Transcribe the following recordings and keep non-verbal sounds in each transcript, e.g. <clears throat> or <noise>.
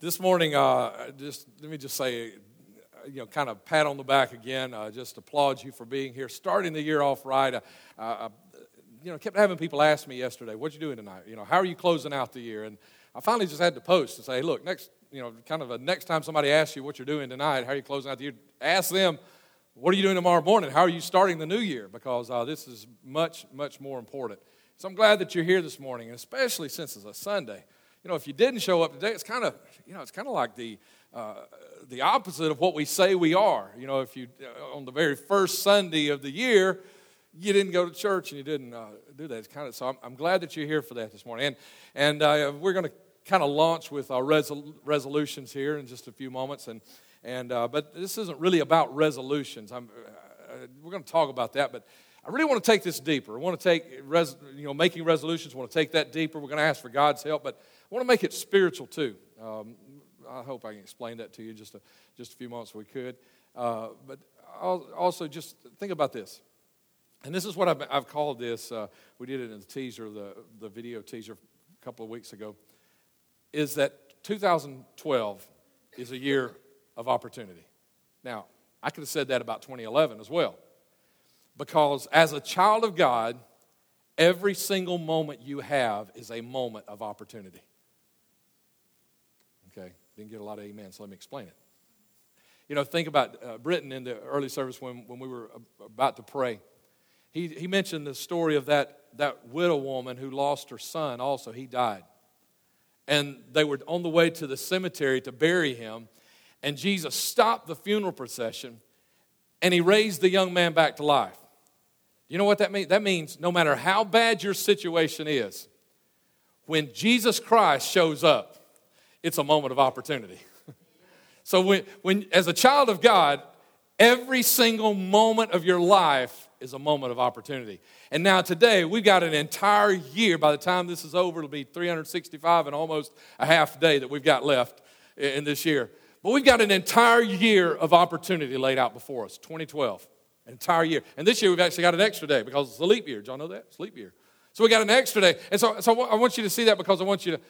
This morning, uh, just let me just say, you know, kind of pat on the back again. Uh, just applaud you for being here, starting the year off right. Uh, uh, you know, kept having people ask me yesterday, "What you doing tonight? You know, how are you closing out the year?" And I finally just had to post and say, "Look, next, you know, kind of a next time somebody asks you what you're doing tonight, how are you closing out the year? Ask them." What are you doing tomorrow morning? How are you starting the new year? Because uh, this is much, much more important. So I'm glad that you're here this morning, and especially since it's a Sunday you know, if you didn't show up today, it's kind of, you know, it's kind of like the, uh, the opposite of what we say we are. You know, if you, uh, on the very first Sunday of the year, you didn't go to church and you didn't uh, do that. It's kind of, so I'm, I'm, glad that you're here for that this morning. And, and uh, we're going to kind of launch with our resol- resolutions here in just a few moments. And, and, uh, but this isn't really about resolutions. I'm, uh, we're going to talk about that, but I really want to take this deeper. I want to take, res, you know, making resolutions, want to take that deeper. We're going to ask for God's help, but I want to make it spiritual too. Um, I hope I can explain that to you just a, just a few moments we could. Uh, but also, just think about this. And this is what I've, I've called this. Uh, we did it in the teaser, the, the video teaser a couple of weeks ago. Is that 2012 is a year of opportunity. Now, I could have said that about 2011 as well. Because as a child of God, every single moment you have is a moment of opportunity. Didn't get a lot of amen, so let me explain it. You know, think about uh, Britton in the early service when, when we were about to pray. He, he mentioned the story of that, that widow woman who lost her son also. He died. And they were on the way to the cemetery to bury him. And Jesus stopped the funeral procession and he raised the young man back to life. You know what that means? That means no matter how bad your situation is, when Jesus Christ shows up, it's a moment of opportunity. <laughs> so, when, when, as a child of God, every single moment of your life is a moment of opportunity. And now, today, we've got an entire year. By the time this is over, it'll be 365 and almost a half day that we've got left in this year. But we've got an entire year of opportunity laid out before us 2012, an entire year. And this year, we've actually got an extra day because it's a leap year. Did y'all know that? It's leap year. So we got an extra day. And so, so I want you to see that because I want you to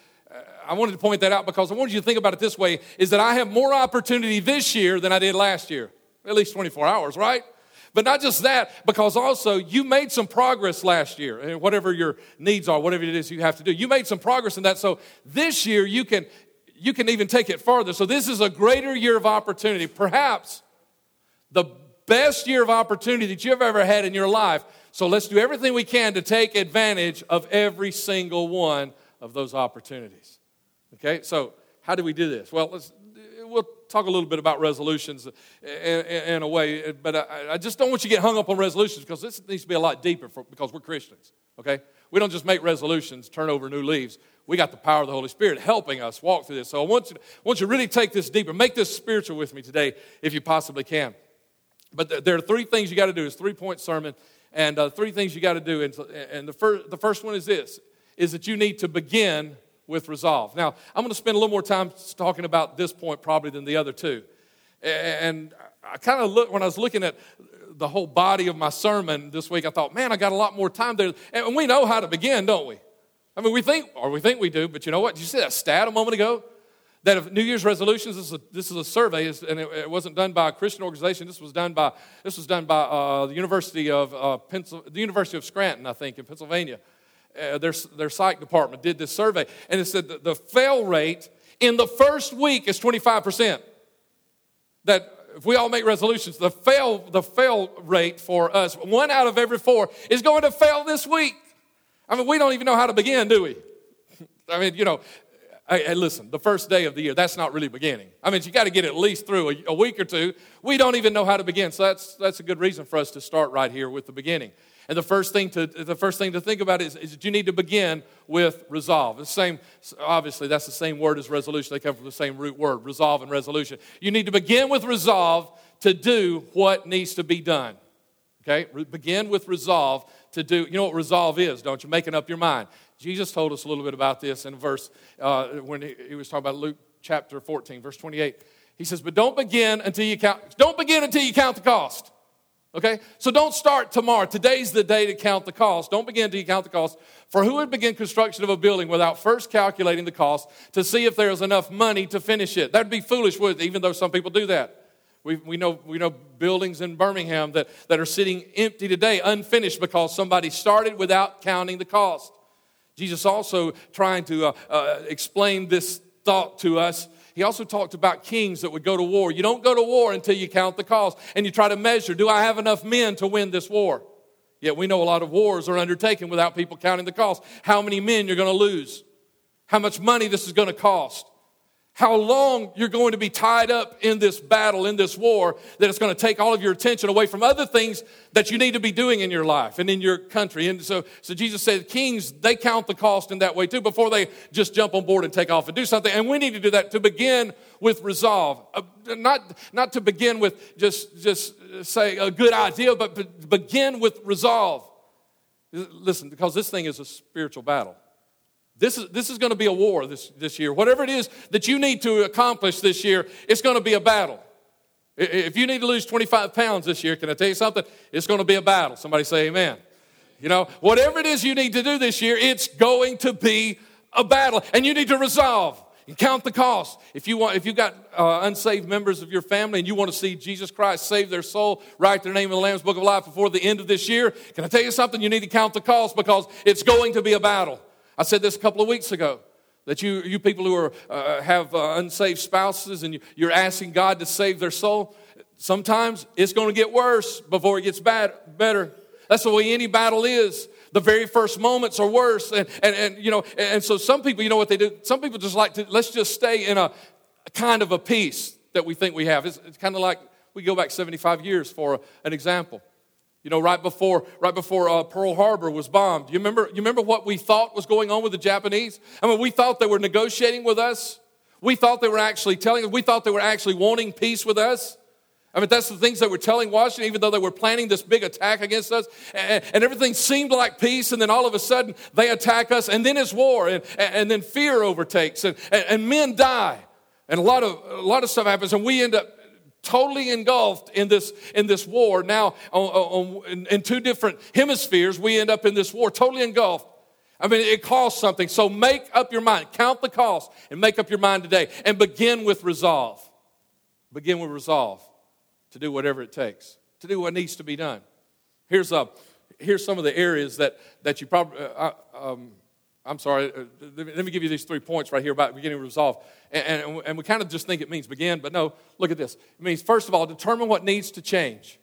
I wanted to point that out because I wanted you to think about it this way is that I have more opportunity this year than I did last year. At least 24 hours, right? But not just that, because also you made some progress last year, eh, whatever your needs are, whatever it is you have to do. You made some progress in that. So this year you can you can even take it further. So this is a greater year of opportunity. Perhaps the best year of opportunity that you've ever had in your life. So let's do everything we can to take advantage of every single one of those opportunities. Okay, so how do we do this? Well, let's, we'll talk a little bit about resolutions in, in a way, but I, I, just don't want you to get hung up on resolutions because this needs to be a lot deeper for, because we're Christians. Okay, we don't just make resolutions, turn over new leaves. We got the power of the Holy Spirit helping us walk through this. So I want you, want you to really take this deeper. Make this spiritual with me today if you possibly can. But there are three things you got to do. It's three point sermon, and uh, three things you got to do. And, and the, fir- the first one is this is that you need to begin with resolve. Now, I'm going to spend a little more time talking about this point probably than the other two. And I kind of look, when I was looking at the whole body of my sermon this week, I thought, man, I got a lot more time there. And we know how to begin, don't we? I mean, we think, or we think we do, but you know what? Did you see that stat a moment ago? That of New Year's resolutions, this is a, this is a survey, and it, it, wasn't done by a Christian organization. This was done by this was done by uh, the University of uh, the University of Scranton, I think, in Pennsylvania uh, their, their psych department did this survey, and it said that the fail rate in the first week is 25%. That if we all make resolutions, the fail, the fail rate for us, one out of every four, is going to fail this week. I mean, we don't even know how to begin, do we? <laughs> I mean, you know, hey, hey, listen, the first day of the year, that's not really beginning. I mean, you got to get at least through a, a week or two. We don't even know how to begin, so that's, that's a good reason for us to start right here with the beginning. And the first thing to, the first thing to think about is, is that you need to begin with resolve. The same, obviously, that's the same word as resolution. They come from the same root word, resolve and resolution. You need to begin with resolve to do what needs to be done. Okay? Begin with resolve to do, you know what resolve is, don't you? Making up your mind. Jesus told us a little bit about this in verse, uh, when he, he was talking about Luke chapter 14, verse 28. He says, But don't begin until you count, don't begin until you count the cost. Okay? So don't start tomorrow. Today's the day to count the cost. Don't begin to count the cost. For who would begin construction of a building without first calculating the cost to see if there is enough money to finish it? That'd be foolish, would even though some people do that. We, we, know, we know buildings in Birmingham that, that are sitting empty today, unfinished, because somebody started without counting the cost. Jesus also trying to uh, uh, explain this thought to us he also talked about kings that would go to war. You don't go to war until you count the cost and you try to measure do I have enough men to win this war? Yet we know a lot of wars are undertaken without people counting the cost. How many men you're going to lose? How much money this is going to cost? How long you're going to be tied up in this battle, in this war, that it's going to take all of your attention away from other things that you need to be doing in your life and in your country. And so, so Jesus said, kings, they count the cost in that way too before they just jump on board and take off and do something. And we need to do that to begin with resolve. Uh, not, not to begin with just, just say a good idea, but begin with resolve. Listen, because this thing is a spiritual battle. This is, this is going to be a war this, this year. Whatever it is that you need to accomplish this year, it's going to be a battle. If you need to lose 25 pounds this year, can I tell you something? It's going to be a battle. Somebody say amen. You know, whatever it is you need to do this year, it's going to be a battle. And you need to resolve and count the cost. If you want, if you've got uh, unsaved members of your family and you want to see Jesus Christ save their soul, write their name in the Lamb's Book of Life before the end of this year, can I tell you something? You need to count the cost because it's going to be a battle. I said this a couple of weeks ago that you, you people who are, uh, have uh, unsaved spouses and you, you're asking God to save their soul, sometimes it's going to get worse before it gets bad, better. That's the way any battle is. The very first moments are worse. And, and, and, you know, and so some people, you know what they do? Some people just like to, let's just stay in a, kind of a peace that we think we have. It's, it's kind of like we go back 75 years for an example. You know, right before, right before uh, Pearl Harbor was bombed. You remember, you remember what we thought was going on with the Japanese? I mean, we thought they were negotiating with us. We thought they were actually telling us, we thought they were actually wanting peace with us. I mean, that's the things they were telling Washington, even though they were planning this big attack against us. And, and everything seemed like peace, and then all of a sudden they attack us, and then it's war, and, and then fear overtakes, and, and men die. And a lot, of, a lot of stuff happens, and we end up totally engulfed in this in this war. Now on, on, in, in two different hemispheres we end up in this war totally engulfed. I mean it costs something. So make up your mind. Count the cost and make up your mind today and begin with resolve. Begin with resolve to do whatever it takes to do what needs to be done. Here's a uh, here's some of the areas that that you probably uh, uh um, I'm sorry, uh, let me give you these three points right here about beginning resolve. And, and, and we kind of just think it means begin, but no, look at this. It means, first of all, determine what needs to change.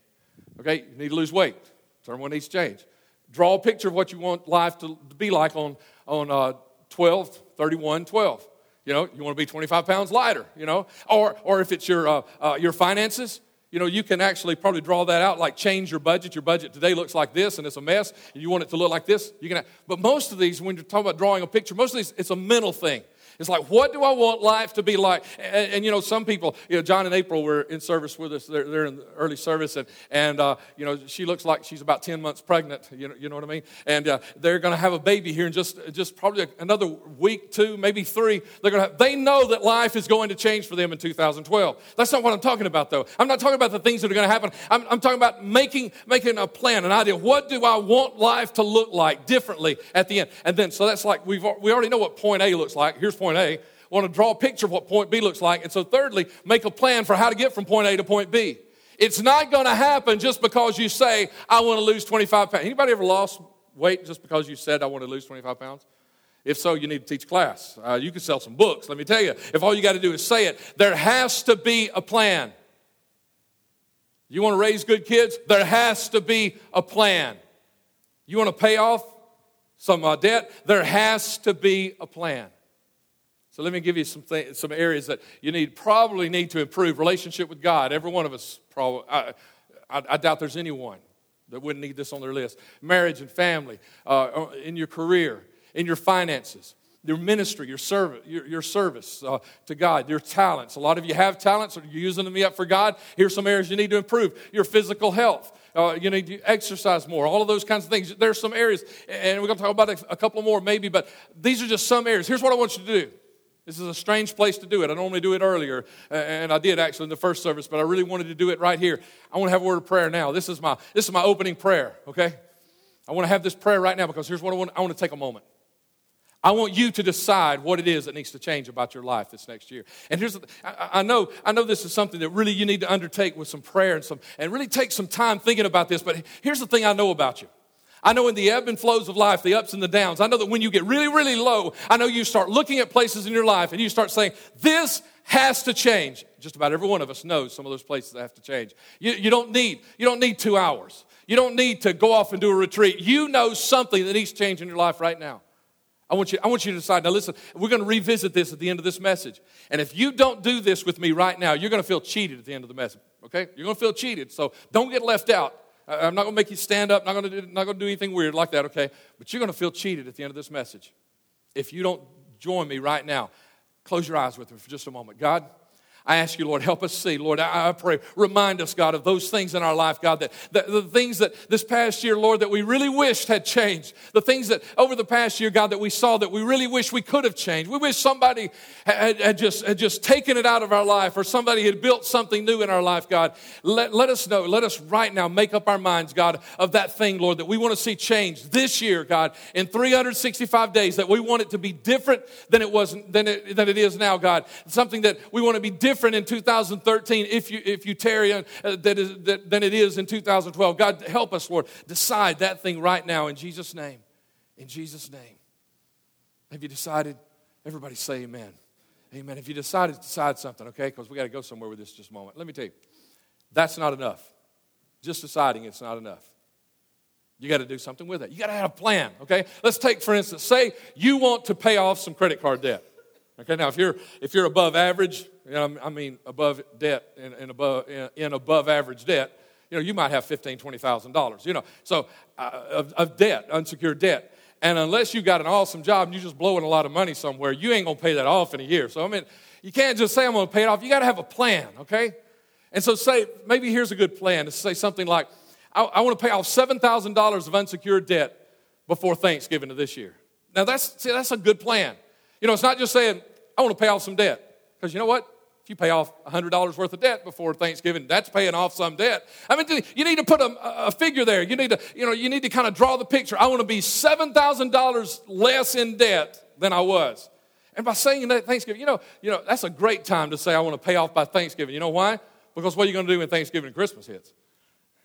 Okay, you need to lose weight. Determine what needs to change. Draw a picture of what you want life to be like on, on uh, 12, 31, 12. You know, you want to be 25 pounds lighter, you know. Or, or if it's your, uh, uh, your finances, you know, you can actually probably draw that out, like change your budget. Your budget today looks like this and it's a mess, and you want it to look like this. You can, but most of these, when you're talking about drawing a picture, most of these, it's a mental thing. It's like, what do I want life to be like? And, and, you know, some people, you know, John and April were in service with us. They're, they're in early service, and, and uh, you know, she looks like she's about 10 months pregnant. You know, you know what I mean? And uh, they're going to have a baby here in just, just probably another week, two, maybe three. They're going to they know that life is going to change for them in 2012. That's not what I'm talking about, though. I'm not talking about the things that are going to happen. I'm, I'm talking about making, making a plan, an idea. What do I want life to look like differently at the end? And then, so that's like, we've, we already know what point A looks like. Here's point A want to draw a picture of what point B looks like. And so, thirdly, make a plan for how to get from point A to point B. It's not going to happen just because you say, I want to lose 25 pounds. Anybody ever lost weight just because you said, I want to lose 25 pounds? If so, you need to teach class. Uh, you can sell some books. Let me tell you, if all you got to do is say it, there has to be a plan. You want to raise good kids? There has to be a plan. You want to pay off some uh, debt? There has to be a plan. So let me give you some th- some areas that you need probably need to improve. Relationship with God. Every one of us probably. I, I, I doubt there's anyone that wouldn't need this on their list. Marriage and family, uh, in your career, in your finances, your ministry, your service, your, your service uh, to God, your talents. A lot of you have talents, or you're using them up for God. Here's some areas you need to improve. Your physical health. Uh, you need to exercise more. All of those kinds of things. There's some areas, and we're going to talk about a, a couple more maybe, but these are just some areas. Here's what I want you to do. This is a strange place to do it. I normally do it earlier, and I did actually in the first service, but I really wanted to do it right here. I want to have a word of prayer now. This is my, this is my opening prayer, okay? I want to have this prayer right now because here's what I want. I want to take a moment. I want you to decide what it is that needs to change about your life this next year. And here's, I, know, I know this is something that really you need to undertake with some prayer and some, and really take some time thinking about this. But here's the thing I know about you. I know in the ebb and flows of life, the ups and the downs, I know that when you get really, really low, I know you start looking at places in your life and you start saying, this has to change. Just about every one of us knows some of those places that have to change. You, you, don't need, you don't need two hours. You don't need to go off and do a retreat. You know something that needs change in your life right now. I want, you, I want you to decide. Now, listen, we're going to revisit this at the end of this message. And if you don't do this with me right now, you're going to feel cheated at the end of the message, okay? You're going to feel cheated. So don't get left out. I'm not going to make you stand up, not going to, do, not going to do anything weird like that, okay? But you're going to feel cheated at the end of this message. If you don't join me right now, close your eyes with me for just a moment. God, I ask you, Lord, help us see. Lord, I, pray, remind us, God, of those things in our life, God, that, that the things that this past year, Lord, that we really wished had changed. The things that over the past year, God, that we saw that we really wish we could have changed. We wish somebody had, had just, had just taken it out of our life or somebody had built something new in our life, God. Let, let us know. Let us right now make up our minds, God, of that thing, Lord, that we want to see changed this year, God, in 365 days, that we want it to be different than it was, than it, than it is now, God. Something that we want to be different different in 2013 if you, if you tarry uh, that is, that, than it is in 2012. God, help us, Lord. Decide that thing right now in Jesus' name. In Jesus' name. Have you decided? Everybody say amen. Amen. If you decided to decide something, okay, because we got to go somewhere with this just a moment. Let me tell you, that's not enough. Just deciding it's not enough. You got to do something with it. You got to have a plan, okay? Let's take, for instance, say you want to pay off some credit card debt. Okay, now if you're if you're above average, you know, I mean above debt and, and above in, in, above average debt, you know, you might have fifteen, twenty thousand dollars. You know, so uh, of, of debt, unsecured debt. And unless you got an awesome job and you're just blowing a lot of money somewhere, you ain't gonna pay that off in a year. So I mean, you can't just say I'm gonna pay it off. You got to have a plan, okay? And so say maybe here's a good plan to say something like, I, I want to pay off seven thousand dollars of unsecured debt before Thanksgiving of this year. Now that's see, that's a good plan. You know, it's not just saying, I want to pay off some debt. Because you know what? If you pay off $100 worth of debt before Thanksgiving, that's paying off some debt. I mean, you need to put a, a figure there. You need to, you know, you need to kind of draw the picture. I want to be $7,000 less in debt than I was. And by saying that Thanksgiving, you know, you know, that's a great time to say I want to pay off by Thanksgiving. You know why? Because what are you going to do when Thanksgiving and Christmas hits?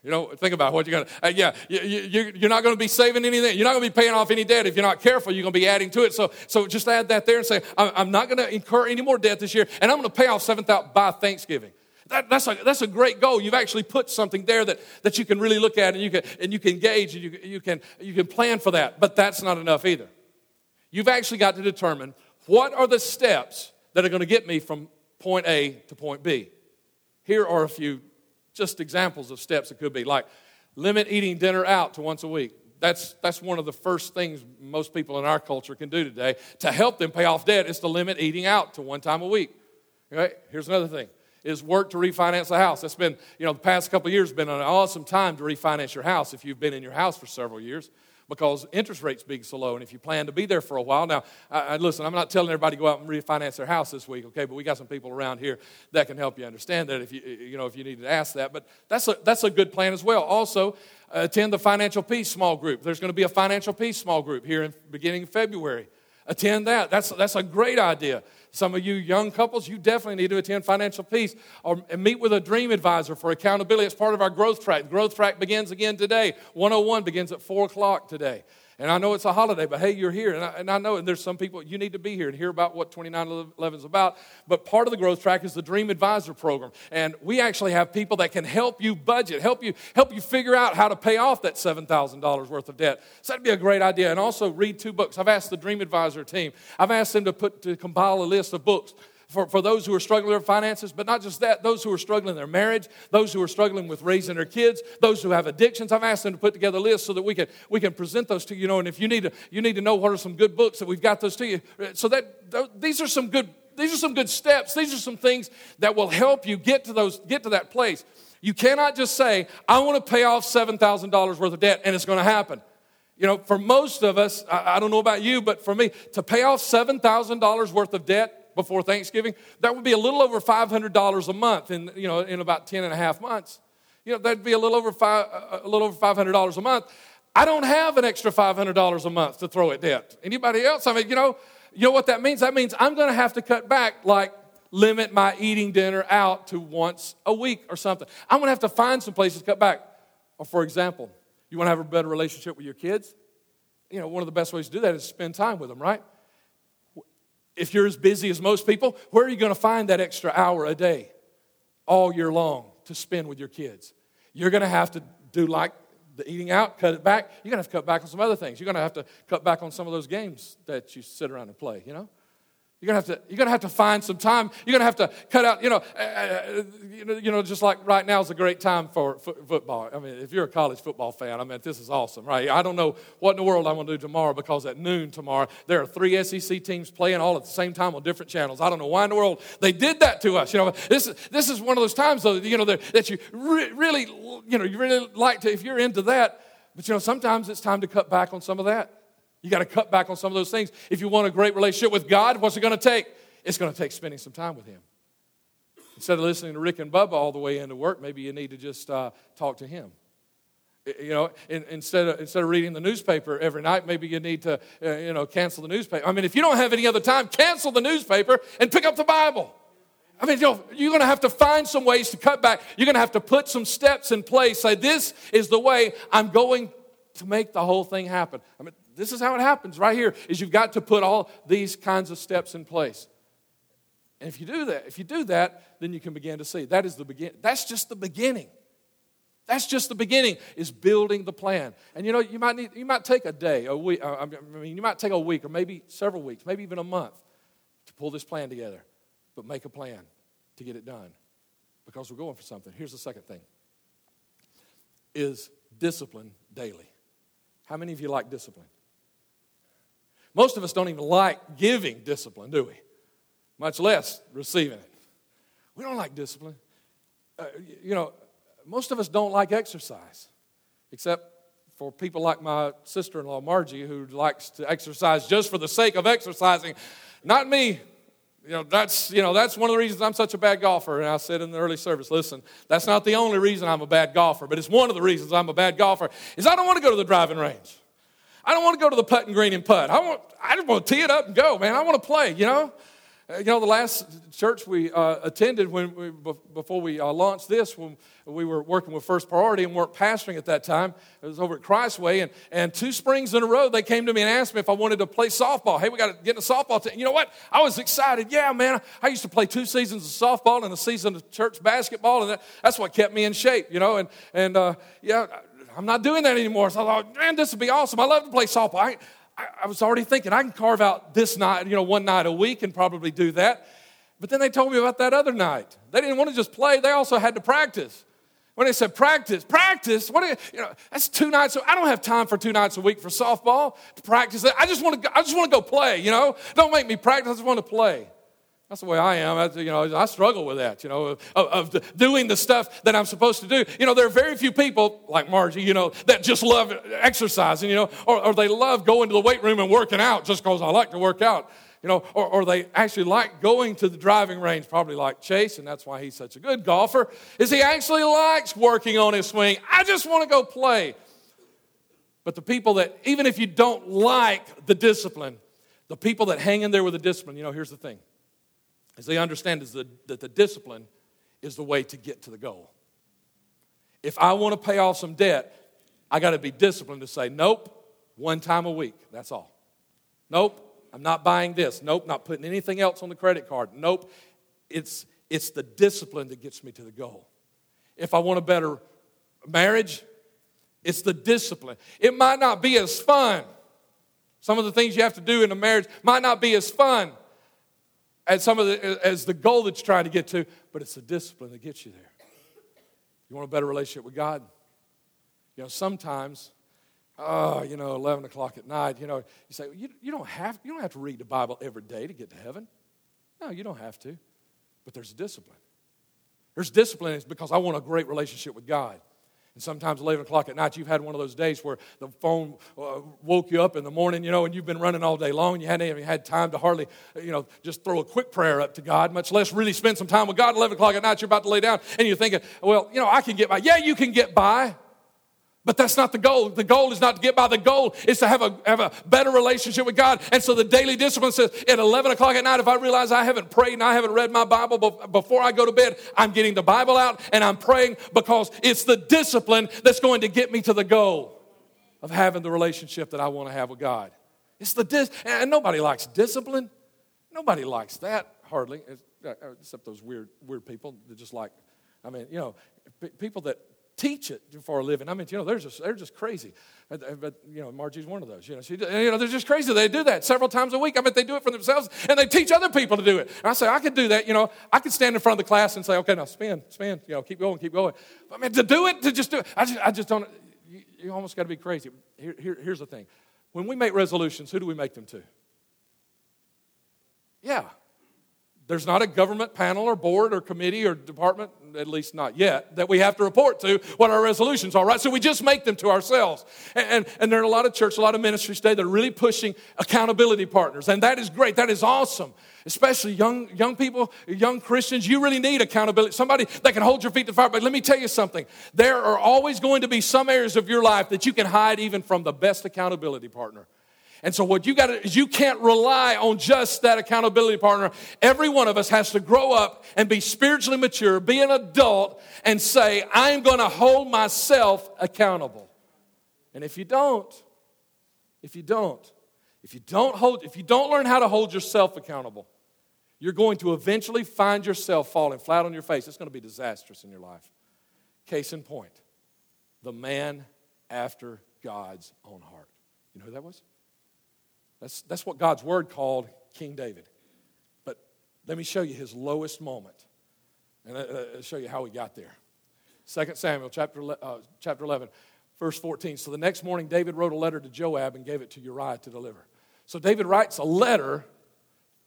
You know, think about what you're going to, uh, yeah, you, you, you're not going to be saving anything. You're not going to be paying off any debt. If you're not careful, you're going to be adding to it. So, so just add that there and say, I'm not going to incur any more debt this year, and I'm going to pay off 7,000 by Thanksgiving. That, that's, a, that's a great goal. You've actually put something there that, that you can really look at and you can, and you can gauge and you, you, can, you can plan for that. But that's not enough either. You've actually got to determine what are the steps that are going to get me from point A to point B. Here are a few just examples of steps it could be. Like limit eating dinner out to once a week. That's that's one of the first things most people in our culture can do today. To help them pay off debt is to limit eating out to one time a week. Okay here's another thing. Is work to refinance the house. That's been you know the past couple years been an awesome time to refinance your house if you've been in your house for several years because interest rates being so low. And if you plan to be there for a while, now, I, I, listen, I'm not telling everybody to go out and refinance their house this week, okay? But we got some people around here that can help you understand that if you, you know, if you need to ask that. But that's a, that's a good plan as well. Also, attend the Financial Peace small group. There's going to be a Financial Peace small group here in beginning of February. Attend that. That's, that's a great idea. Some of you young couples, you definitely need to attend Financial Peace or meet with a dream advisor for accountability. It's part of our growth track. The growth track begins again today. 101 begins at 4 o'clock today. And I know it's a holiday, but hey, you're here. And I, and I know and there's some people, you need to be here and hear about what 2911 is about. But part of the growth track is the Dream Advisor program. And we actually have people that can help you budget, help you, help you figure out how to pay off that $7,000 worth of debt. So that'd be a great idea. And also read two books. I've asked the Dream Advisor team, I've asked them to put to compile a list of books for, for those who are struggling with finances, but not just that, those who are struggling in their marriage, those who are struggling with raising their kids, those who have addictions. I've asked them to put together a list so that we can, we can present those to you. know, and if you need, to, you need to know what are some good books that we've got those to you. So that these are some good these are some good steps. These are some things that will help you get to those get to that place. You cannot just say, I want to pay off $7,000 worth of debt, and it's going to happen. You know, for most of us, I, I don't know about you, but for me, to pay off $7,000 worth of debt before Thanksgiving, that would be a little over $500 a month in, you know, in about 10 and a half months. You know, that'd be a little over, five, a little over $500 a month. I don't have an extra $500 a month to throw at debt. Anybody else? I mean, you know, you know what that means? That means I'm going to have to cut back, like limit my eating dinner out to once a week or something. I'm going to have to find some places to cut back. Or, for example, you want to have a better relationship with your kids? You know, one of the best ways to do that is spend time with them, right? If you're as busy as most people, where are you going to find that extra hour a day all year long to spend with your kids? You're going to have to do like the eating out, cut it back. You're going to have to cut back on some other things. You're going to have to cut back on some of those games that you sit around and play, you know? You're gonna have to, you're gonna have to find some time. You're gonna have to cut out, you know, uh, uh you know, you know, just like right now is a great time for football. I mean, if you're a college football fan, I mean, this is awesome, right? I don't know what in the world I'm gonna do tomorrow because at noon tomorrow there are three SEC teams playing all at the same time on different channels. I don't know why in the world they did that to us. You know, this this is one of those times though, you know, that you re- really, you know, you really like to if you're into that. But you know, sometimes it's time to cut back on some of that. You got to cut back on some of those things. If you want a great relationship with God, what's it going to take? It's going to take spending some time with Him. Instead of listening to Rick and Bubba all the way into work, maybe you need to just uh, talk to Him. You know, in, instead of, instead of reading the newspaper every night, maybe you need to, uh, you know, cancel the newspaper. I mean, if you don't have any other time, cancel the newspaper and pick up the Bible. I mean, you're going to have to find some ways to cut back. You're going to have to put some steps in place. Say, this is the way I'm going to make the whole thing happen. I mean, this is how it happens right here is you've got to put all these kinds of steps in place. And if you do that, if you do that, then you can begin to see. That is the begin that's just the beginning. That's just the beginning is building the plan. And you know, you might need you might take a day, a week, uh, I mean you might take a week or maybe several weeks, maybe even a month to pull this plan together. But make a plan to get it done. Because we're going for something. Here's the second thing. Is discipline daily. How many of you like discipline? Most of us don't even like giving discipline, do we? Much less receiving it. We don't like discipline. Uh, you know, most of us don't like exercise, except for people like my sister in law, Margie, who likes to exercise just for the sake of exercising. Not me. You know, that's, you know, that's one of the reasons I'm such a bad golfer. And I said in the early service, listen, that's not the only reason I'm a bad golfer, but it's one of the reasons I'm a bad golfer, is I don't want to go to the driving range. I don't want to go to the putting green and putt. I want, I just want to tee it up and go, man. I want to play, you know? Uh, you know, the last church we uh, attended when we, before we uh, launched this, when we were working with First Priority and weren't pastoring at that time, it was over at Christway, and, and two springs in a row, they came to me and asked me if I wanted to play softball. Hey, we got to get in a softball team. You know what? I was excited. Yeah, man, I used to play two seasons of softball and a season of church basketball, and that, that's what kept me in shape, you know, and, and uh, yeah, I'm not doing that anymore. So I thought, man, this would be awesome. I love to play softball. I, I, I was already thinking I can carve out this night, you know, one night a week and probably do that. But then they told me about that other night. They didn't want to just play, they also had to practice. When they said practice, practice, what do you, you know, that's two nights. So I don't have time for two nights a week for softball to practice. I just want to, go, I just want to go play. You know, don't make me practice. I just want to play. That's the way I am. I, you know, I struggle with that, you know, of, of, doing the stuff that I'm supposed to do. You know, there are very few people like Margie, you know, that just love exercising, you know, or, or they love going to the weight room and working out just because I like to work out, you know, or, or they actually like going to the driving range, probably like Chase, and that's why he's such a good golfer, is he actually likes working on his swing. I just want to go play. But the people that, even if you don't like the discipline, the people that hang in there with the discipline, you know, here's the thing as they understand is the, that the discipline is the way to get to the goal. If I want to pay off some debt, I got to be disciplined to say, nope, one time a week, that's all. Nope, I'm not buying this. Nope, not putting anything else on the credit card. Nope, it's, it's the discipline that gets me to the goal. If I want a better marriage, it's the discipline. It might not be as fun. Some of the things you have to do in a marriage might not be as fun, as some of the, as the goal that you're trying to get to, but it's the discipline that gets you there. You want a better relationship with God? You know, sometimes, oh, you know, 11 o'clock at night, you know, you say, you, you, don't have, you don't have to read the Bible every day to get to heaven. No, you don't have to. But there's a discipline. There's discipline because I want a great relationship with God. And sometimes 11 o'clock at night, you've had one of those days where the phone uh, woke you up in the morning, you know, and you've been running all day long. You hadn't even had time to hardly, you know, just throw a quick prayer up to God, much less really spend some time with God. 11 o'clock at night, you're about to lay down, and you're thinking, well, you know, I can get by. Yeah, you can get by. But that's not the goal. The goal is not to get by. The goal is to have a, have a better relationship with God. And so the daily discipline says at 11 o'clock at night, if I realize I haven't prayed and I haven't read my Bible before I go to bed, I'm getting the Bible out and I'm praying because it's the discipline that's going to get me to the goal of having the relationship that I want to have with God. It's the dis, and nobody likes discipline. Nobody likes that hardly, uh, except those weird, weird people that just like, I mean, you know, people that teach it for a living. I mean, you know, they're just, they're just crazy. But, but, you know, Margie's one of those. You know, she, you know, they're just crazy. They do that several times a week. I mean, they do it for themselves and they teach other people to do it. And I say, I could do that. You know, I could stand in front of the class and say, okay, now spin, spin, you know, keep going, keep going. But I mean, to do it, to just do it, I just, I just don't, you, you almost got to be crazy. Here, here, here's the thing. When we make resolutions, who do we make them to? Yeah, there's not a government panel or board or committee or department, at least not yet, that we have to report to what our resolutions are, right? So we just make them to ourselves. And, and, and there are a lot of churches, a lot of ministries today that are really pushing accountability partners. And that is great. That is awesome. Especially young, young people, young Christians, you really need accountability. Somebody that can hold your feet to fire. But let me tell you something. There are always going to be some areas of your life that you can hide even from the best accountability partner. And so, what you got is you can't rely on just that accountability partner. Every one of us has to grow up and be spiritually mature, be an adult, and say, I'm going to hold myself accountable. And if you don't, if you don't, if you don't hold, if you don't learn how to hold yourself accountable, you're going to eventually find yourself falling flat on your face. It's going to be disastrous in your life. Case in point, the man after God's own heart. You know who that was? That's, that's what God's word called King David. But let me show you his lowest moment. And I'll show you how he got there. 2 Samuel chapter, uh, chapter 11, verse 14. So the next morning, David wrote a letter to Joab and gave it to Uriah to deliver. So David writes a letter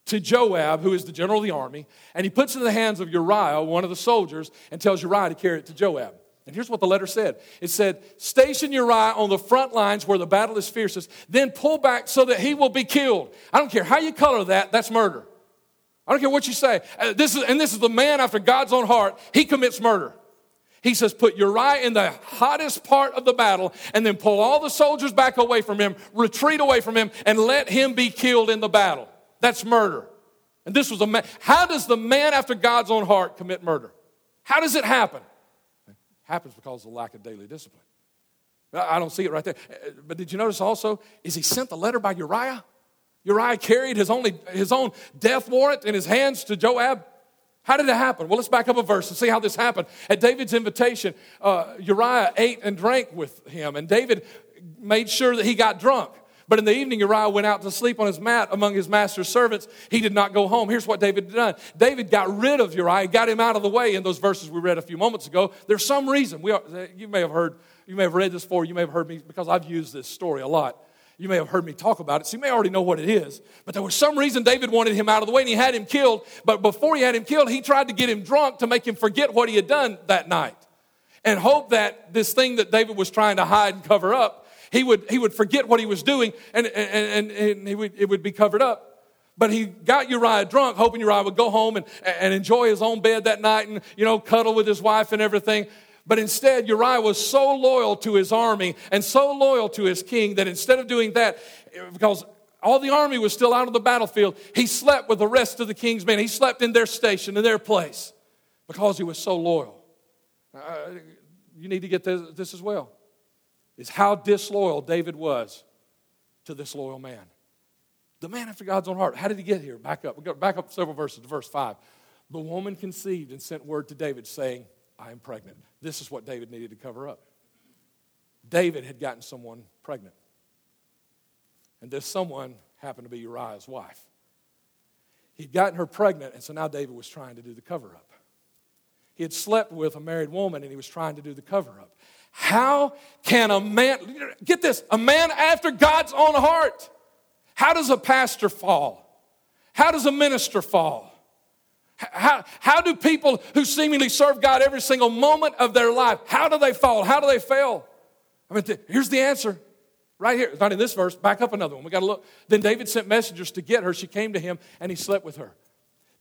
to Joab, who is the general of the army, and he puts it in the hands of Uriah, one of the soldiers, and tells Uriah to carry it to Joab. And here's what the letter said it said, Station Uriah on the front lines where the battle is fiercest, then pull back so that he will be killed. I don't care how you color that, that's murder. I don't care what you say. Uh, this is, and this is the man after God's own heart. He commits murder. He says, Put Uriah in the hottest part of the battle, and then pull all the soldiers back away from him, retreat away from him, and let him be killed in the battle. That's murder. And this was a man. How does the man after God's own heart commit murder? How does it happen? Happens because of the lack of daily discipline. I don't see it right there. But did you notice also, is he sent the letter by Uriah? Uriah carried his, only, his own death warrant in his hands to Joab. How did it happen? Well, let's back up a verse and see how this happened. At David's invitation, uh, Uriah ate and drank with him, and David made sure that he got drunk. But in the evening, Uriah went out to sleep on his mat among his master's servants. He did not go home. Here's what David done David got rid of Uriah, got him out of the way in those verses we read a few moments ago. There's some reason. We are, you may have heard, you may have read this before, you may have heard me, because I've used this story a lot. You may have heard me talk about it, so you may already know what it is. But there was some reason David wanted him out of the way and he had him killed. But before he had him killed, he tried to get him drunk to make him forget what he had done that night and hope that this thing that David was trying to hide and cover up he would, he would forget what he was doing and, and, and, and would, it would be covered up. But he got Uriah drunk, hoping Uriah would go home and, and enjoy his own bed that night and, you know, cuddle with his wife and everything. But instead, Uriah was so loyal to his army and so loyal to his king that instead of doing that, because all the army was still out on the battlefield, he slept with the rest of the king's men. He slept in their station, in their place, because he was so loyal. Uh, you need to get this, this as well is how disloyal David was to this loyal man. The man after God's own heart. How did he get here? Back up. We got back up several verses to verse 5. The woman conceived and sent word to David saying, I am pregnant. This is what David needed to cover up. David had gotten someone pregnant. And this someone happened to be Uriah's wife. He'd gotten her pregnant, and so now David was trying to do the cover up. He had slept with a married woman, and he was trying to do the cover up. How can a man, get this, a man after God's own heart, how does a pastor fall? How does a minister fall? How, how do people who seemingly serve God every single moment of their life, how do they fall? How do they fail? I mean, th- here's the answer. Right here, it's not in this verse. Back up another one. We got to look. Then David sent messengers to get her. She came to him and he slept with her.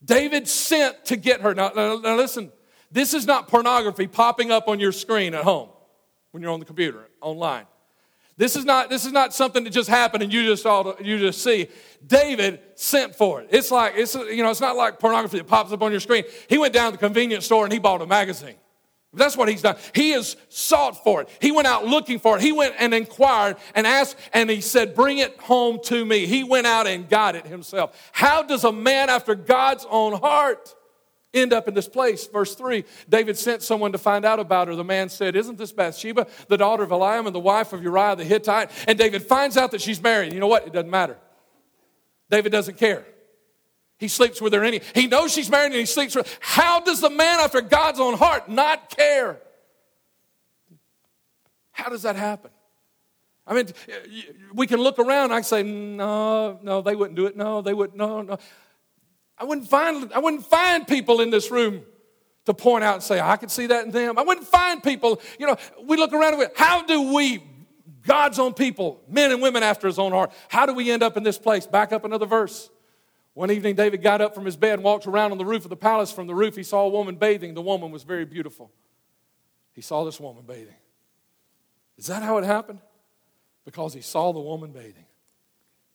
David sent to get her. Now, now, now listen, this is not pornography popping up on your screen at home when you're on the computer, online. This is not, this is not something that just happened and you just saw, you just see. David sent for it. It's like, it's, you know, it's not like pornography that pops up on your screen. He went down to the convenience store and he bought a magazine. That's what he's done. He has sought for it. He went out looking for it. He went and inquired and asked, and he said, Bring it home to me. He went out and got it himself. How does a man after God's own heart end up in this place? Verse 3 David sent someone to find out about her. The man said, Isn't this Bathsheba, the daughter of Eliam and the wife of Uriah the Hittite? And David finds out that she's married. You know what? It doesn't matter. David doesn't care. He sleeps with her any. He knows she's married and he sleeps with her. How does the man after God's own heart not care? How does that happen? I mean, we can look around. I say, no, no, they wouldn't do it. No, they wouldn't. No, no. I wouldn't find. I wouldn't find people in this room to point out and say, I could see that in them. I wouldn't find people. You know, we look around and we, how do we, God's own people, men and women after His own heart, how do we end up in this place? Back up another verse. One evening, David got up from his bed and walked around on the roof of the palace. From the roof, he saw a woman bathing. The woman was very beautiful. He saw this woman bathing. Is that how it happened? Because he saw the woman bathing.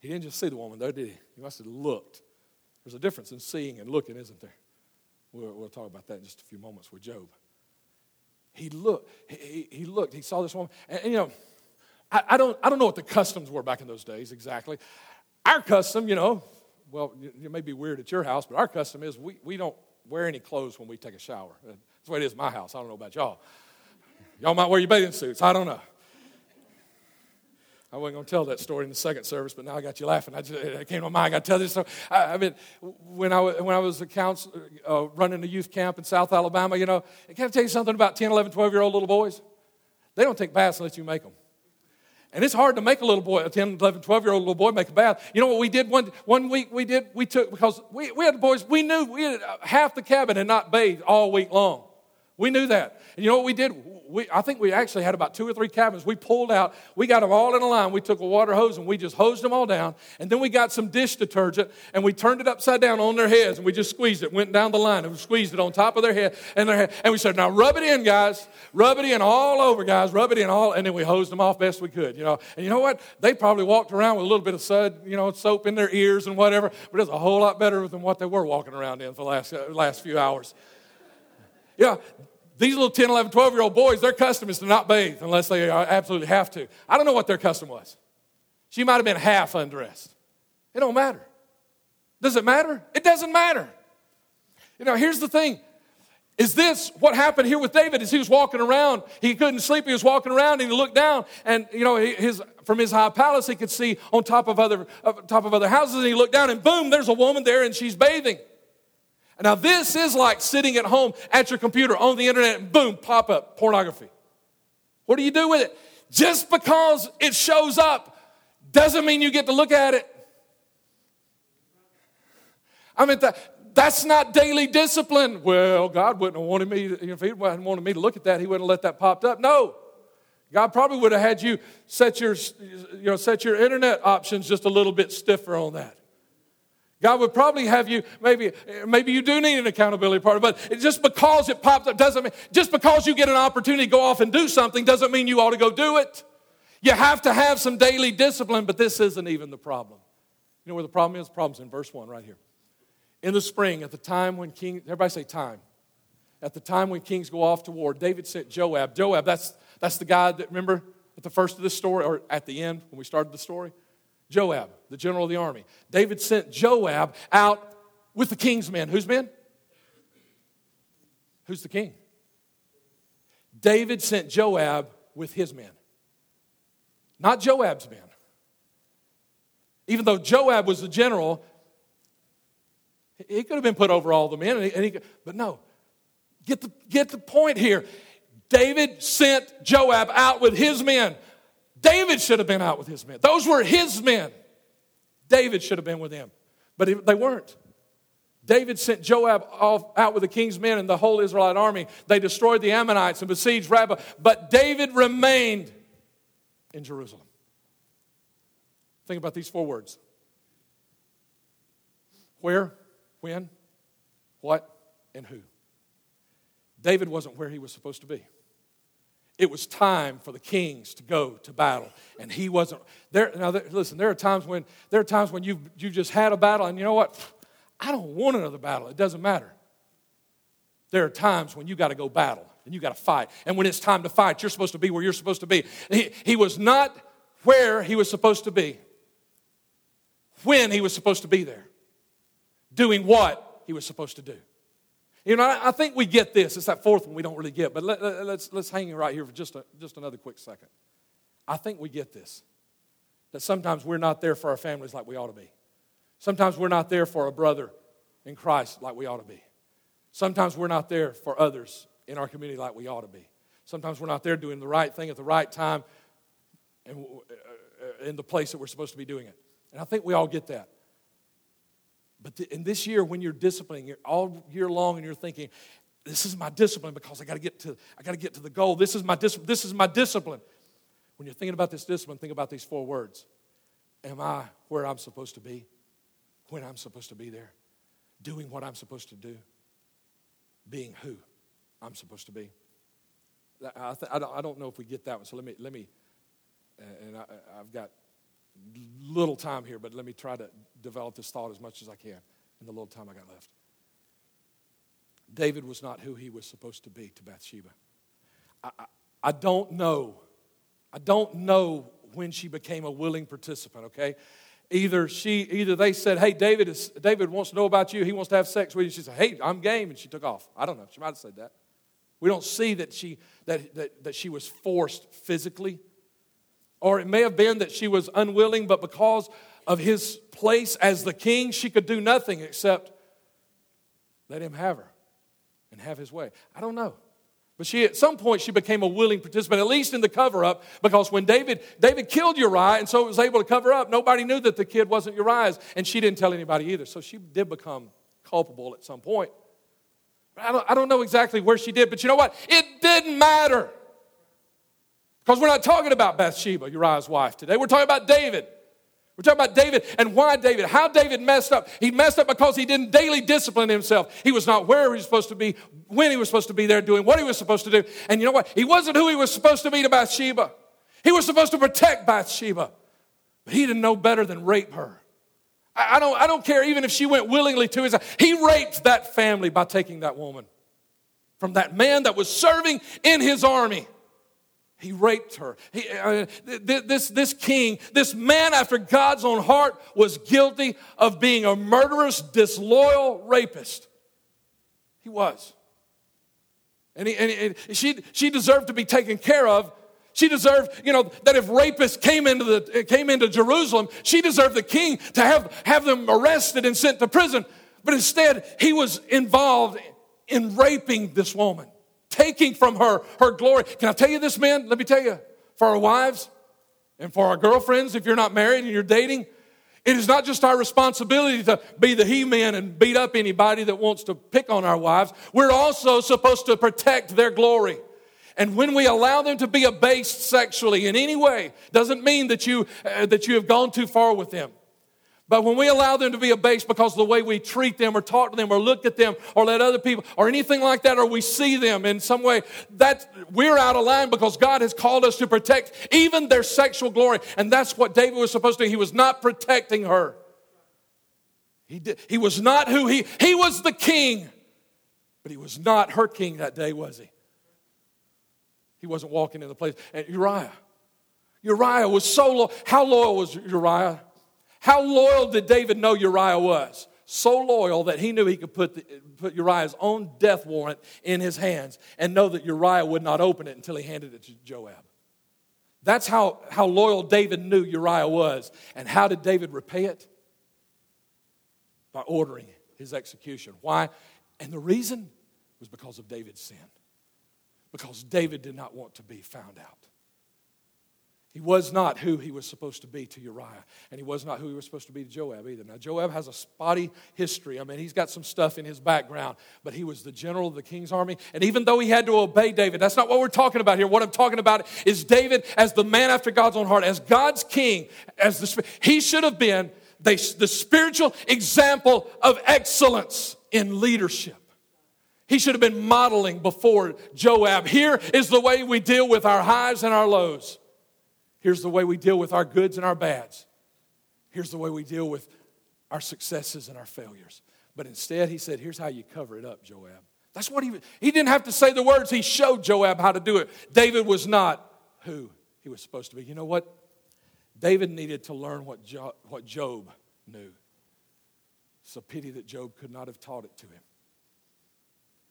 He didn't just see the woman, though, did he? He must have looked. There's a difference in seeing and looking, isn't there? We'll, we'll talk about that in just a few moments with Job. He looked. He, he looked. He saw this woman. And, and you know, I, I, don't, I don't know what the customs were back in those days exactly. Our custom, you know, well, it may be weird at your house, but our custom is we, we don't wear any clothes when we take a shower. That's the way it is in my house. I don't know about y'all. Y'all might wear your bathing suits. I don't know. I wasn't going to tell that story in the second service, but now I got you laughing. I just, it came to my mind. I got to tell this story. I, I mean, when I, when I was a counselor, uh, running a youth camp in South Alabama, you know, can I tell you something about 10, 11, 12 year old little boys? They don't take baths unless you make them. And it's hard to make a little boy, a 10, 11, 12 year old little boy make a bath. You know what we did one, one week? We did, we took, because we, we had the boys, we knew we had, uh, half the cabin had not bathed all week long. We knew that. And you know what we did? We, I think we actually had about two or three cabins. We pulled out, we got them all in a line. We took a water hose and we just hosed them all down. And then we got some dish detergent and we turned it upside down on their heads and we just squeezed it, went down the line and squeezed it on top of their head and their head. And we said, now rub it in, guys. Rub it in all over, guys. Rub it in all. And then we hosed them off best we could, you know. And you know what? They probably walked around with a little bit of sud, you know, soap in their ears and whatever, but it's a whole lot better than what they were walking around in for the last, uh, last few hours. Yeah, these little 10, 11, 12 year old boys, their custom is to not bathe unless they absolutely have to. I don't know what their custom was. She might have been half undressed. It don't matter. Does it matter? It doesn't matter. You know, here's the thing. Is this what happened here with David? As he was walking around, he couldn't sleep. He was walking around and he looked down, and you know, his from his high palace, he could see on top of other top of other houses. And he looked down, and boom, there's a woman there, and she's bathing. Now, this is like sitting at home at your computer on the internet and boom, pop up pornography. What do you do with it? Just because it shows up doesn't mean you get to look at it. I mean, that, that's not daily discipline. Well, God wouldn't have wanted me, to, if He hadn't wanted me to look at that, He wouldn't have let that popped up. No. God probably would have had you set your, you know, set your internet options just a little bit stiffer on that. God would probably have you, maybe, maybe you do need an accountability partner, but just because it pops up doesn't mean, just because you get an opportunity to go off and do something doesn't mean you ought to go do it. You have to have some daily discipline, but this isn't even the problem. You know where the problem is? The problem's in verse 1 right here. In the spring, at the time when king, everybody say time. At the time when kings go off to war, David sent Joab. Joab, that's, that's the guy that, remember, at the first of this story, or at the end when we started the story? Joab, the general of the army. David sent Joab out with the king's men. Whose men? Who's the king? David sent Joab with his men, not Joab's men. Even though Joab was the general, he could have been put over all the men, and he, and he, but no. Get the, get the point here. David sent Joab out with his men. David should have been out with his men. Those were his men. David should have been with them, but they weren't. David sent Joab out with the king's men and the whole Israelite army. They destroyed the Ammonites and besieged Rabbah, but David remained in Jerusalem. Think about these four words where, when, what, and who. David wasn't where he was supposed to be. It was time for the kings to go to battle, and he wasn't there. Now, there, listen, there are times when there are times when you've you've just had a battle, and you know what? I don't want another battle. It doesn't matter. There are times when you got to go battle and you got to fight, and when it's time to fight, you're supposed to be where you're supposed to be. He, he was not where he was supposed to be when he was supposed to be there, doing what he was supposed to do. You know, I, think we get this. It's that fourth one we don't really get, but let, us let's, let's hang right here for just, a, just another quick second. I think we get this that sometimes we're not there for our families like we ought to be. Sometimes we're not there for a brother in Christ like we ought to be. Sometimes we're not there for others in our community like we ought to be. Sometimes we're not there doing the right thing at the right time and uh, in the place that we're supposed to be doing it. And I think we all get that. But in this year, when you're disciplining, you're all year long, and you're thinking, "This is my discipline because I got to get to I got to get to the goal. This is my dis- This is my discipline." When you're thinking about this discipline, think about these four words: Am I where I'm supposed to be? When I'm supposed to be there? Doing what I'm supposed to do? Being who I'm supposed to be? I, th- I, don't, I don't know if we get that one. So let me let me, uh, and I, I've got little time here, but let me try to develop this thought as much as I can in the little time I got left. David was not who he was supposed to be to Bathsheba. I, I, I don't know. I don't know when she became a willing participant, okay? Either she, either they said, hey, David, is, David wants to know about you. He wants to have sex with you. She said, hey, I'm game. And she took off. I don't know. She might have said that. We don't see that she, that, that, that she was forced physically or it may have been that she was unwilling, but because of his place as the king, she could do nothing except let him have her and have his way. I don't know. But she, at some point, she became a willing participant, at least in the cover up, because when David, David killed Uriah, and so was able to cover up, nobody knew that the kid wasn't Uriah's, and she didn't tell anybody either. So she did become culpable at some point. I don't, I don't know exactly where she did, but you know what? It didn't matter. Because we're not talking about Bathsheba, Uriah's wife, today. We're talking about David. We're talking about David and why David, how David messed up. He messed up because he didn't daily discipline himself. He was not where he was supposed to be, when he was supposed to be there, doing what he was supposed to do. And you know what? He wasn't who he was supposed to be to Bathsheba. He was supposed to protect Bathsheba, but he didn't know better than rape her. I, I don't, I don't care even if she went willingly to his. He raped that family by taking that woman from that man that was serving in his army. He raped her. He, uh, this, this king, this man after God's own heart, was guilty of being a murderous, disloyal rapist. He was. And, he, and, and she, she deserved to be taken care of. She deserved, you know, that if rapists came into, the, came into Jerusalem, she deserved the king to have, have them arrested and sent to prison. But instead, he was involved in raping this woman taking from her her glory. Can I tell you this, man? Let me tell you, for our wives and for our girlfriends, if you're not married and you're dating, it is not just our responsibility to be the he man and beat up anybody that wants to pick on our wives. We're also supposed to protect their glory. And when we allow them to be abased sexually in any way, doesn't mean that you, uh, that you have gone too far with them. But when we allow them to be abased because of the way we treat them or talk to them or look at them or let other people or anything like that, or we see them in some way, that we're out of line because God has called us to protect even their sexual glory. And that's what David was supposed to do. He was not protecting her. He, did, he was not who he, he was the king, but he was not her king that day, was he? He wasn't walking in the place. And Uriah, Uriah was so loyal. How loyal was Uriah? How loyal did David know Uriah was? So loyal that he knew he could put, the, put Uriah's own death warrant in his hands and know that Uriah would not open it until he handed it to Joab. That's how, how loyal David knew Uriah was. And how did David repay it? By ordering his execution. Why? And the reason was because of David's sin. Because David did not want to be found out. He was not who he was supposed to be to Uriah, and he was not who he was supposed to be to Joab either. Now, Joab has a spotty history. I mean, he's got some stuff in his background, but he was the general of the king's army. And even though he had to obey David, that's not what we're talking about here. What I'm talking about is David as the man after God's own heart, as God's king, as the he should have been the, the spiritual example of excellence in leadership. He should have been modeling before Joab. Here is the way we deal with our highs and our lows. Here's the way we deal with our goods and our bads. Here's the way we deal with our successes and our failures. But instead, he said, Here's how you cover it up, Joab. That's what he he didn't have to say the words. He showed Joab how to do it. David was not who he was supposed to be. You know what? David needed to learn what, jo- what Job knew. It's a pity that Job could not have taught it to him.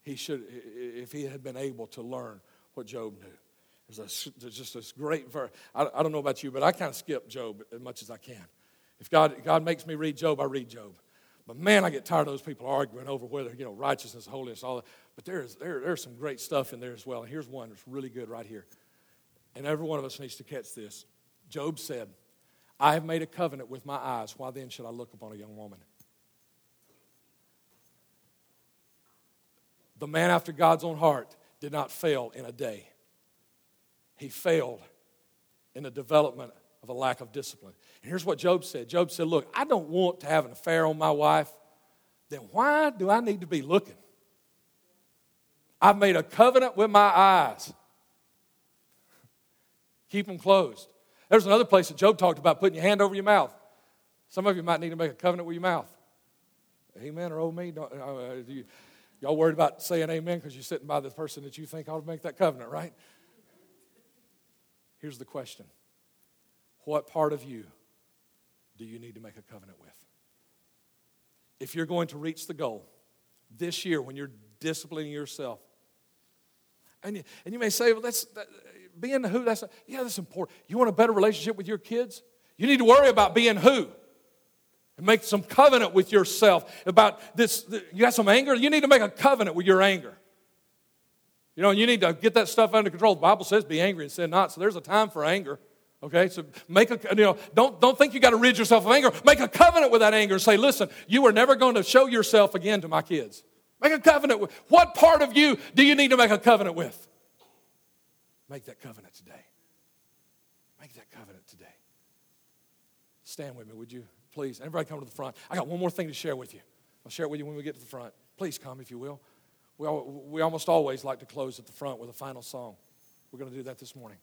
He should, if he had been able to learn what Job knew. There's, a, there's just this great verse. I, I don't know about you, but I kind of skip Job as much as I can. If God, God makes me read Job, I read Job. But man, I get tired of those people arguing over whether, you know, righteousness, holiness, all that. But there's, there, there's some great stuff in there as well. And here's one that's really good right here. And every one of us needs to catch this. Job said, I have made a covenant with my eyes. Why then should I look upon a young woman? The man after God's own heart did not fail in a day he failed in the development of a lack of discipline. And here's what Job said Job said, Look, I don't want to have an affair on my wife. Then why do I need to be looking? I've made a covenant with my eyes. Keep them closed. There's another place that Job talked about putting your hand over your mouth. Some of you might need to make a covenant with your mouth. Amen or oh me? Uh, you, y'all worried about saying amen because you're sitting by the person that you think ought to make that covenant, right? Here's the question What part of you do you need to make a covenant with? If you're going to reach the goal this year when you're disciplining yourself, and you, and you may say, well, that's that, being who, that's, yeah, that's important. You want a better relationship with your kids? You need to worry about being who. And make some covenant with yourself about this. You got some anger? You need to make a covenant with your anger. You know, you need to get that stuff under control. The Bible says be angry and sin not. So there's a time for anger. Okay, so make a, you know, don't, don't think you got to rid yourself of anger. Make a covenant with that anger and say, listen, you are never going to show yourself again to my kids. Make a covenant with, what part of you do you need to make a covenant with? Make that covenant today. Make that covenant today. Stand with me, would you? Please. Everybody come to the front. I got one more thing to share with you. I'll share it with you when we get to the front. Please come if you will. We, all, we almost always like to close at the front with a final song. We're going to do that this morning.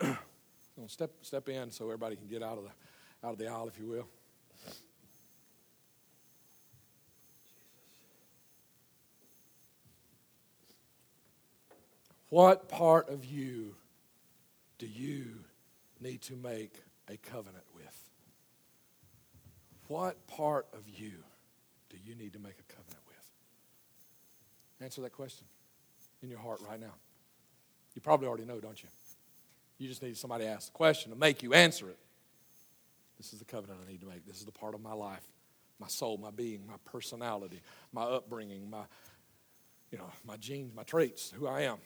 <clears throat> step, step in so everybody can get out of the, out of the aisle, if you will. What part of you do you need to make a covenant with? What part of you do you need to make a covenant with? Answer that question in your heart right now. You probably already know, don't you? You just need somebody to ask the question to make you answer it. This is the covenant I need to make. This is the part of my life, my soul, my being, my personality, my upbringing, my, you know, my genes, my traits, who I am.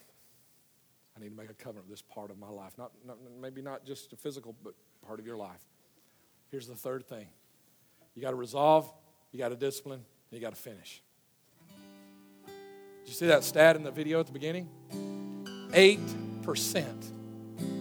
I need to make a covenant with this part of my life. Not, not, maybe not just a physical, but part of your life. Here's the third thing you got to resolve, you got to discipline, you got to finish. Did you see that stat in the video at the beginning? 8%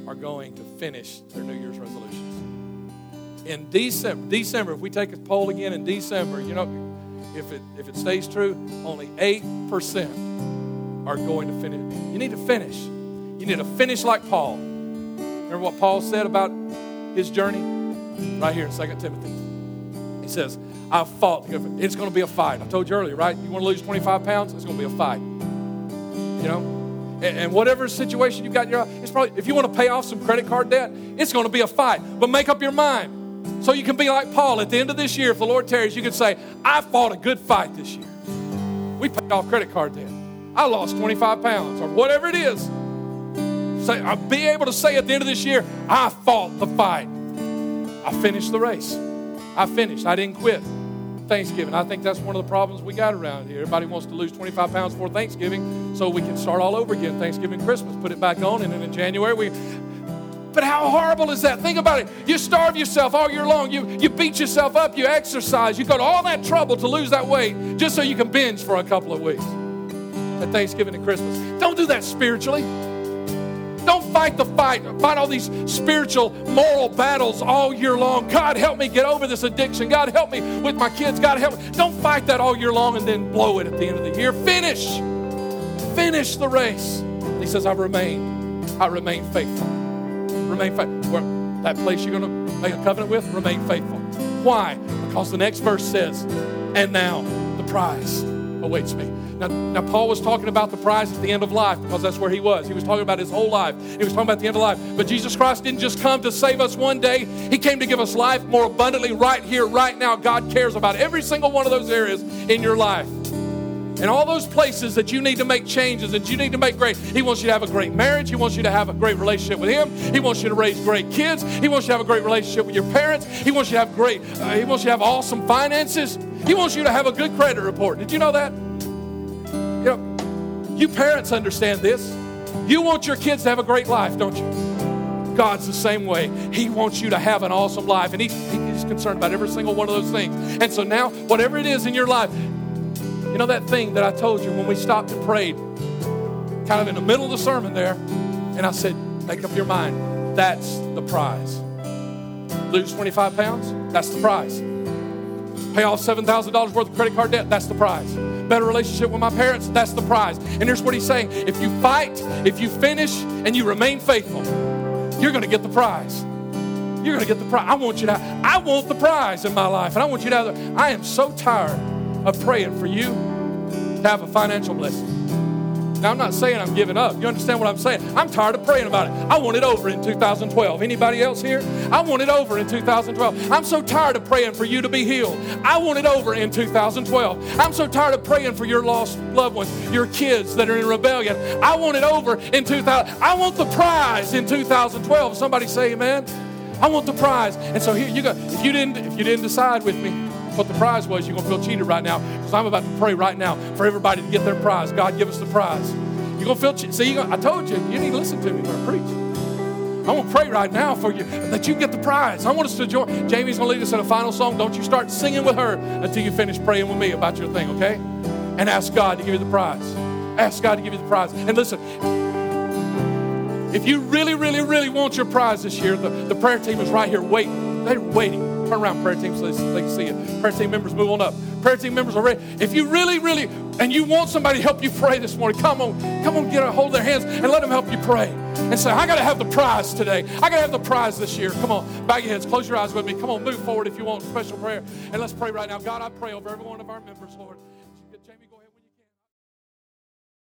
are going to finish their New Year's resolutions. In December, December, if we take a poll again in December, you know, if it, if it stays true, only 8% are going to finish. You need to finish. You need to finish like Paul. Remember what Paul said about his journey? Right here in 2 Timothy. He says, I've fought. It's going to be a fight. I told you earlier, right? You want to lose 25 pounds? It's going to be a fight. You know? And, and whatever situation you've got in your life, it's probably, if you want to pay off some credit card debt, it's going to be a fight. But make up your mind. So you can be like Paul at the end of this year, if the Lord tarries, you can say, I fought a good fight this year. We paid off credit card debt. I lost 25 pounds or whatever it is. Say, I'll be able to say at the end of this year, I fought the fight. I finished the race. I finished. I didn't quit. Thanksgiving. I think that's one of the problems we got around here. Everybody wants to lose 25 pounds before Thanksgiving so we can start all over again. Thanksgiving, Christmas, put it back on, and then in January we. But how horrible is that? Think about it. You starve yourself all year long. You, you beat yourself up. You exercise. You go to all that trouble to lose that weight just so you can binge for a couple of weeks at Thanksgiving and Christmas. Don't do that spiritually. Don't fight the fight, fight all these spiritual, moral battles all year long. God, help me get over this addiction. God, help me with my kids. God, help me. Don't fight that all year long and then blow it at the end of the year. Finish. Finish the race. He says, I remain. I remain faithful. Remain faithful. That place you're going to make a covenant with, remain faithful. Why? Because the next verse says, and now the prize awaits me. Now, now, Paul was talking about the prize at the end of life because that's where he was. He was talking about his whole life. He was talking about the end of life. But Jesus Christ didn't just come to save us one day, He came to give us life more abundantly right here, right now. God cares about every single one of those areas in your life. And all those places that you need to make changes, that you need to make great. He wants you to have a great marriage. He wants you to have a great relationship with Him. He wants you to raise great kids. He wants you to have a great relationship with your parents. He wants you to have great, uh, He wants you to have awesome finances. He wants you to have a good credit report. Did you know that? You know, you parents understand this. You want your kids to have a great life, don't you? God's the same way. He wants you to have an awesome life, and he, He's concerned about every single one of those things. And so now, whatever it is in your life, you know that thing that I told you when we stopped and prayed, kind of in the middle of the sermon there, and I said, Make up your mind. That's the prize. Lose 25 pounds? That's the prize. Pay off $7,000 worth of credit card debt? That's the prize better relationship with my parents, that's the prize. And here's what he's saying if you fight, if you finish, and you remain faithful, you're going to get the prize. You're going to get the prize. I want you to, I want the prize in my life. And I want you to I am so tired of praying for you to have a financial blessing. Now, I'm not saying I'm giving up. You understand what I'm saying? I'm tired of praying about it. I want it over in 2012. Anybody else here? I want it over in 2012. I'm so tired of praying for you to be healed. I want it over in 2012. I'm so tired of praying for your lost loved ones, your kids that are in rebellion. I want it over in 2000. I want the prize in 2012. Somebody say amen. I want the prize. And so here you go. If you didn't, if you didn't decide with me, what the prize was, you're going to feel cheated right now because I'm about to pray right now for everybody to get their prize. God, give us the prize. You're going to feel cheated. See, gonna, I told you, you need to listen to me when I preach. I'm going to pray right now for you that you get the prize. I want us to join. Jamie's going to lead us in a final song. Don't you start singing with her until you finish praying with me about your thing, okay? And ask God to give you the prize. Ask God to give you the prize. And listen, if you really, really, really want your prize this year, the, the prayer team is right here waiting. They're waiting. Around, prayer team, so they, can see it. Prayer team members, move on up. Prayer team members are ready. If you really, really, and you want somebody to help you pray this morning, come on, come on, get a hold of their hands and let them help you pray. And say, I got to have the prize today. I got to have the prize this year. Come on, bow your heads, close your eyes with me. Come on, move forward if you want special prayer. And let's pray right now. God, I pray over every one of our members, Lord.